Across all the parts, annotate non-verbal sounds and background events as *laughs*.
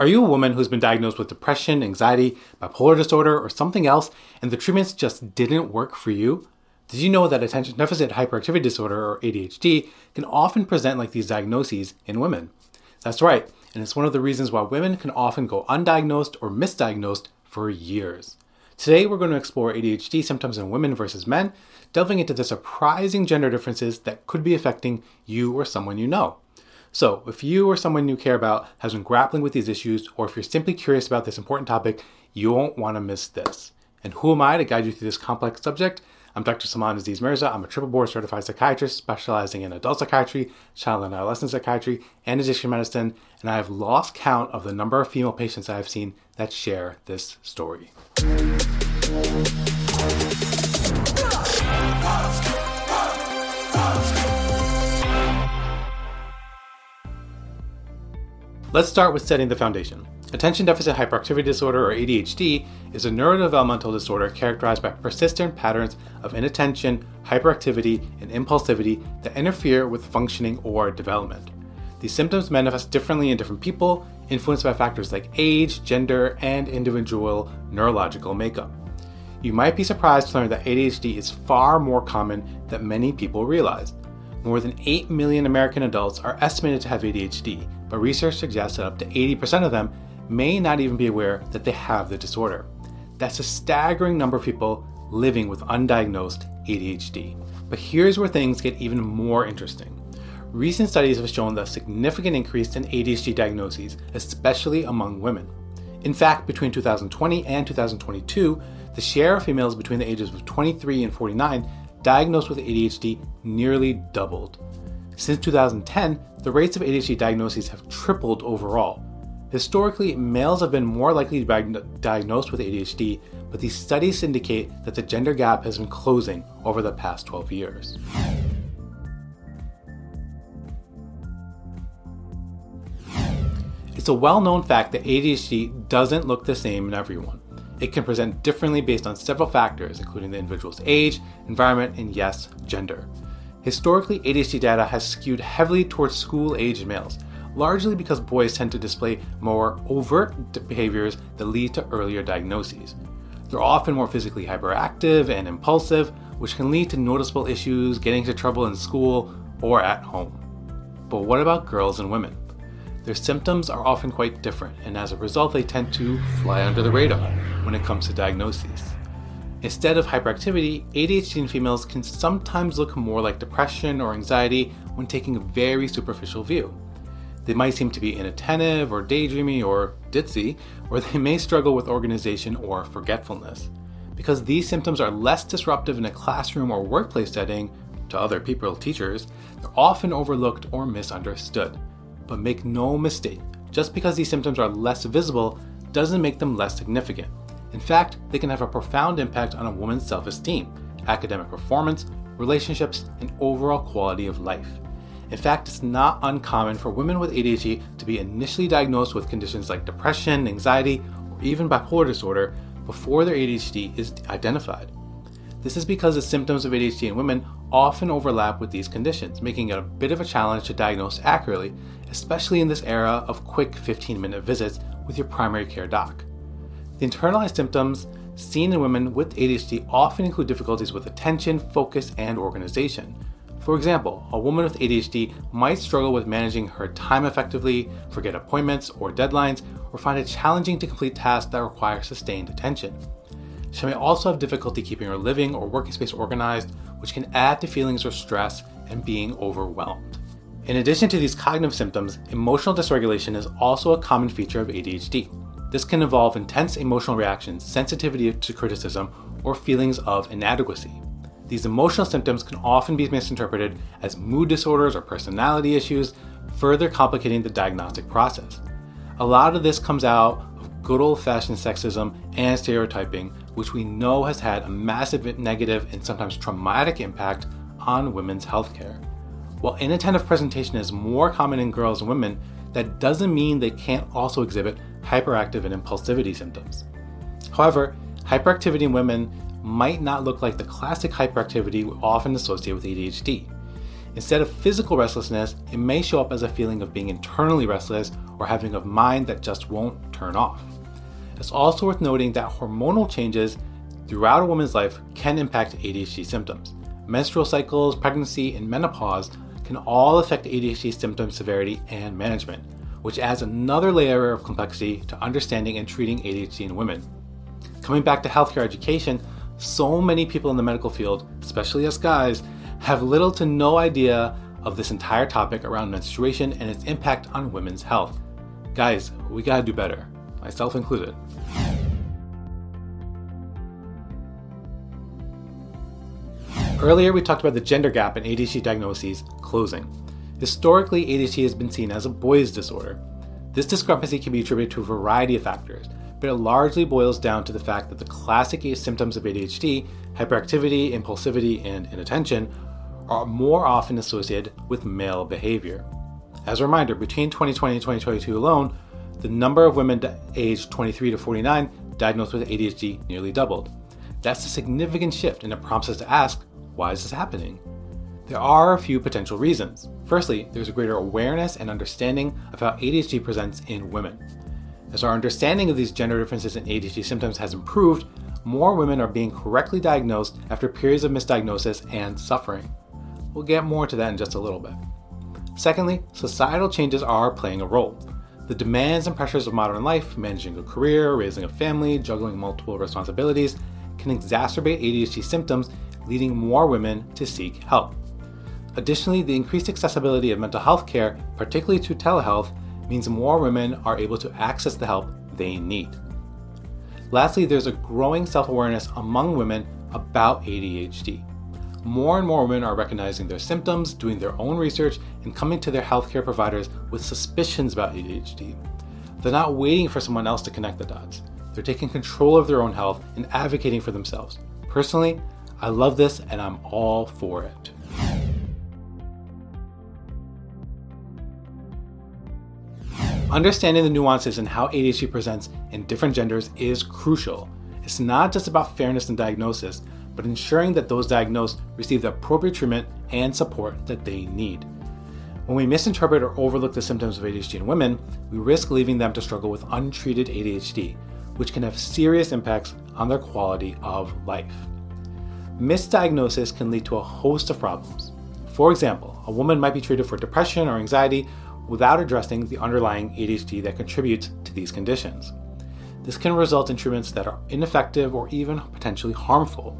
Are you a woman who's been diagnosed with depression, anxiety, bipolar disorder, or something else, and the treatments just didn't work for you? Did you know that attention deficit hyperactivity disorder, or ADHD, can often present like these diagnoses in women? That's right, and it's one of the reasons why women can often go undiagnosed or misdiagnosed for years. Today, we're going to explore ADHD symptoms in women versus men, delving into the surprising gender differences that could be affecting you or someone you know. So, if you or someone you care about has been grappling with these issues, or if you're simply curious about this important topic, you won't want to miss this. And who am I to guide you through this complex subject? I'm Dr. Sulman Aziz Mirza. I'm a triple board certified psychiatrist specializing in adult psychiatry, child and adolescent psychiatry, and addiction medicine, and I have lost count of the number of female patients I have seen that share this story. Let's start with setting the foundation. Attention Deficit Hyperactivity Disorder, or ADHD, is a neurodevelopmental disorder characterized by persistent patterns of inattention, hyperactivity, and impulsivity that interfere with functioning or development. These symptoms manifest differently in different people, influenced by factors like age, gender, and individual neurological makeup. You might be surprised to learn that ADHD is far more common than many people realize. More than 8 million American adults are estimated to have ADHD, but research suggests that up to 80% of them may not even be aware that they have the disorder. That's a staggering number of people living with undiagnosed ADHD. But here's where things get even more interesting. Recent studies have shown a significant increase in ADHD diagnoses, especially among women. In fact, between 2020 and 2022, the share of females between the ages of 23 and 49 diagnosed with ADHD nearly doubled. Since 2010, the rates of ADHD diagnoses have tripled overall. Historically, males have been more likely to be diagnosed with ADHD, but these studies indicate that the gender gap has been closing over the past 12 years. It's a well known fact that ADHD doesn't look the same in everyone. It can present differently based on several factors, including the individual's age, environment, and yes, gender. Historically, ADHD data has skewed heavily towards school aged males, largely because boys tend to display more overt behaviors that lead to earlier diagnoses. They're often more physically hyperactive and impulsive, which can lead to noticeable issues, getting into trouble in school or at home. But what about girls and women? Their symptoms are often quite different, and as a result, they tend to fly under the radar when it comes to diagnoses. Instead of hyperactivity, ADHD in females can sometimes look more like depression or anxiety when taking a very superficial view. They might seem to be inattentive or daydreamy or ditzy, or they may struggle with organization or forgetfulness. Because these symptoms are less disruptive in a classroom or workplace setting to other people, teachers, they're often overlooked or misunderstood. But make no mistake, just because these symptoms are less visible doesn't make them less significant. In fact, they can have a profound impact on a woman's self esteem, academic performance, relationships, and overall quality of life. In fact, it's not uncommon for women with ADHD to be initially diagnosed with conditions like depression, anxiety, or even bipolar disorder before their ADHD is identified. This is because the symptoms of ADHD in women often overlap with these conditions, making it a bit of a challenge to diagnose accurately, especially in this era of quick 15 minute visits with your primary care doc. The internalized symptoms seen in women with ADHD often include difficulties with attention, focus, and organization. For example, a woman with ADHD might struggle with managing her time effectively, forget appointments or deadlines, or find it challenging to complete tasks that require sustained attention. She may also have difficulty keeping her living or working space organized, which can add to feelings of stress and being overwhelmed. In addition to these cognitive symptoms, emotional dysregulation is also a common feature of ADHD. This can involve intense emotional reactions, sensitivity to criticism, or feelings of inadequacy. These emotional symptoms can often be misinterpreted as mood disorders or personality issues, further complicating the diagnostic process. A lot of this comes out of good old fashioned sexism and stereotyping, which we know has had a massive negative and sometimes traumatic impact on women's healthcare. While inattentive presentation is more common in girls and women, that doesn't mean they can't also exhibit hyperactive and impulsivity symptoms. However, hyperactivity in women might not look like the classic hyperactivity we often associate with ADHD. Instead of physical restlessness, it may show up as a feeling of being internally restless or having a mind that just won't turn off. It's also worth noting that hormonal changes throughout a woman's life can impact ADHD symptoms. Menstrual cycles, pregnancy, and menopause can all affect ADHD symptom severity and management, which adds another layer of complexity to understanding and treating ADHD in women. Coming back to healthcare education, so many people in the medical field, especially us guys, have little to no idea of this entire topic around menstruation and its impact on women's health. Guys, we gotta do better, myself included. Earlier, we talked about the gender gap in ADHD diagnoses closing. Historically, ADHD has been seen as a boy's disorder. This discrepancy can be attributed to a variety of factors, but it largely boils down to the fact that the classic symptoms of ADHD, hyperactivity, impulsivity, and inattention, are more often associated with male behavior. As a reminder, between 2020 and 2022 alone, the number of women aged 23 to 49 diagnosed with ADHD nearly doubled. That's a significant shift, and it prompts us to ask why is this happening? There are a few potential reasons. Firstly, there's a greater awareness and understanding of how ADHD presents in women. As our understanding of these gender differences in ADHD symptoms has improved, more women are being correctly diagnosed after periods of misdiagnosis and suffering. We'll get more to that in just a little bit. Secondly, societal changes are playing a role. The demands and pressures of modern life, managing a career, raising a family, juggling multiple responsibilities, can exacerbate ADHD symptoms, leading more women to seek help. Additionally, the increased accessibility of mental health care, particularly to telehealth, means more women are able to access the help they need. Lastly, there's a growing self awareness among women about ADHD. More and more women are recognizing their symptoms, doing their own research, and coming to their healthcare providers with suspicions about ADHD. They're not waiting for someone else to connect the dots. They're taking control of their own health and advocating for themselves. Personally, I love this and I'm all for it. Understanding the nuances in how ADHD presents in different genders is crucial. It's not just about fairness in diagnosis, but ensuring that those diagnosed receive the appropriate treatment and support that they need. When we misinterpret or overlook the symptoms of ADHD in women, we risk leaving them to struggle with untreated ADHD, which can have serious impacts on their quality of life. Misdiagnosis can lead to a host of problems. For example, a woman might be treated for depression or anxiety without addressing the underlying ADHD that contributes to these conditions. This can result in treatments that are ineffective or even potentially harmful.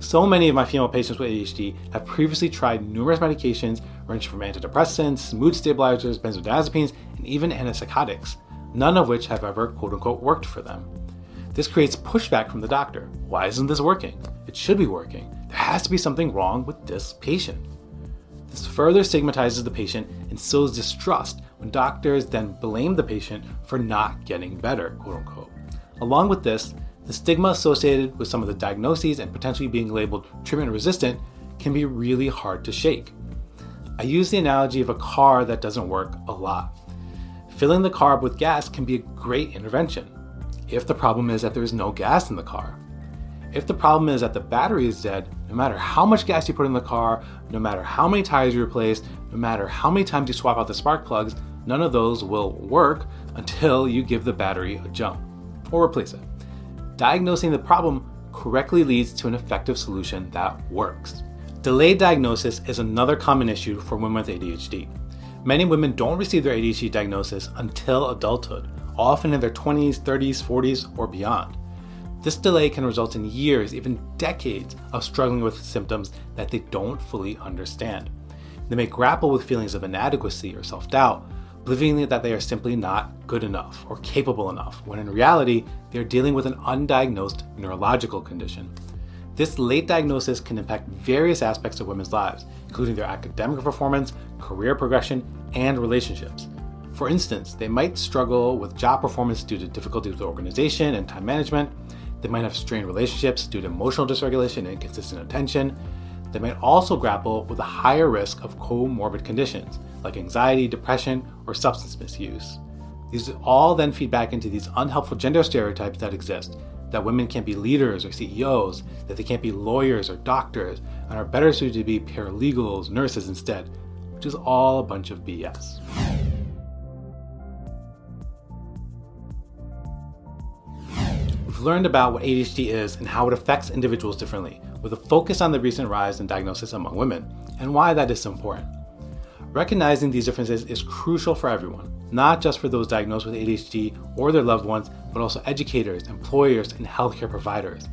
So many of my female patients with ADHD have previously tried numerous medications, ranging from antidepressants, mood stabilizers, benzodiazepines, and even antipsychotics, none of which have ever quote unquote worked for them. This creates pushback from the doctor. Why isn't this working? It should be working. There has to be something wrong with this patient. This further stigmatizes the patient and sows distrust when doctors then blame the patient for not getting better, quote unquote. Along with this, the stigma associated with some of the diagnoses and potentially being labeled treatment resistant can be really hard to shake. I use the analogy of a car that doesn't work a lot. Filling the car up with gas can be a great intervention if the problem is that there is no gas in the car. If the problem is that the battery is dead, no matter how much gas you put in the car, no matter how many tires you replace, no matter how many times you swap out the spark plugs, none of those will work until you give the battery a jump or replace it diagnosing the problem correctly leads to an effective solution that works. Delayed diagnosis is another common issue for women with ADHD. Many women don't receive their ADHD diagnosis until adulthood, often in their 20s, 30s, 40s, or beyond. This delay can result in years, even decades, of struggling with symptoms that they don't fully understand. They may grapple with feelings of inadequacy or self doubt, believing that they are simply not good enough or capable enough, when in reality, they are dealing with an undiagnosed neurological condition. This late diagnosis can impact various aspects of women's lives, including their academic performance, career progression, and relationships. For instance, they might struggle with job performance due to difficulties with organization and time management. They might have strained relationships due to emotional dysregulation and inconsistent attention. They might also grapple with a higher risk of comorbid conditions like anxiety, depression, or substance misuse. These all then feed back into these unhelpful gender stereotypes that exist that women can't be leaders or CEOs, that they can't be lawyers or doctors, and are better suited to be paralegals, nurses instead, which is all a bunch of BS. We've learned about what ADHD is and how it affects individuals differently, with a focus on the recent rise in diagnosis among women and why that is so important. Recognizing these differences is crucial for everyone, not just for those diagnosed with ADHD or their loved ones, but also educators, employers, and healthcare providers.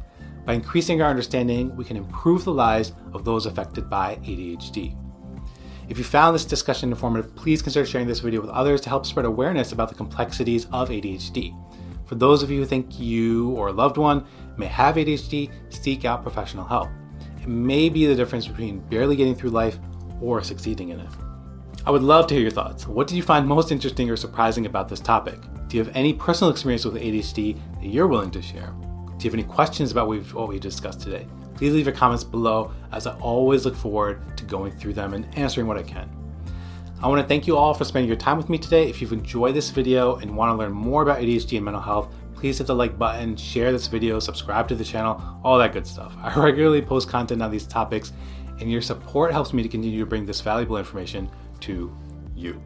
By increasing our understanding, we can improve the lives of those affected by ADHD. If you found this discussion informative, please consider sharing this video with others to help spread awareness about the complexities of ADHD. For those of you who think you or a loved one may have ADHD, seek out professional help. It may be the difference between barely getting through life or succeeding in it. I would love to hear your thoughts. What did you find most interesting or surprising about this topic? Do you have any personal experience with ADHD that you're willing to share? Do you have any questions about what we discussed today? Please leave your comments below as I always look forward to going through them and answering what I can. I want to thank you all for spending your time with me today. If you've enjoyed this video and want to learn more about ADHD and mental health, please hit the like button, share this video, subscribe to the channel, all that good stuff. I *laughs* regularly post content on these topics, and your support helps me to continue to bring this valuable information to you.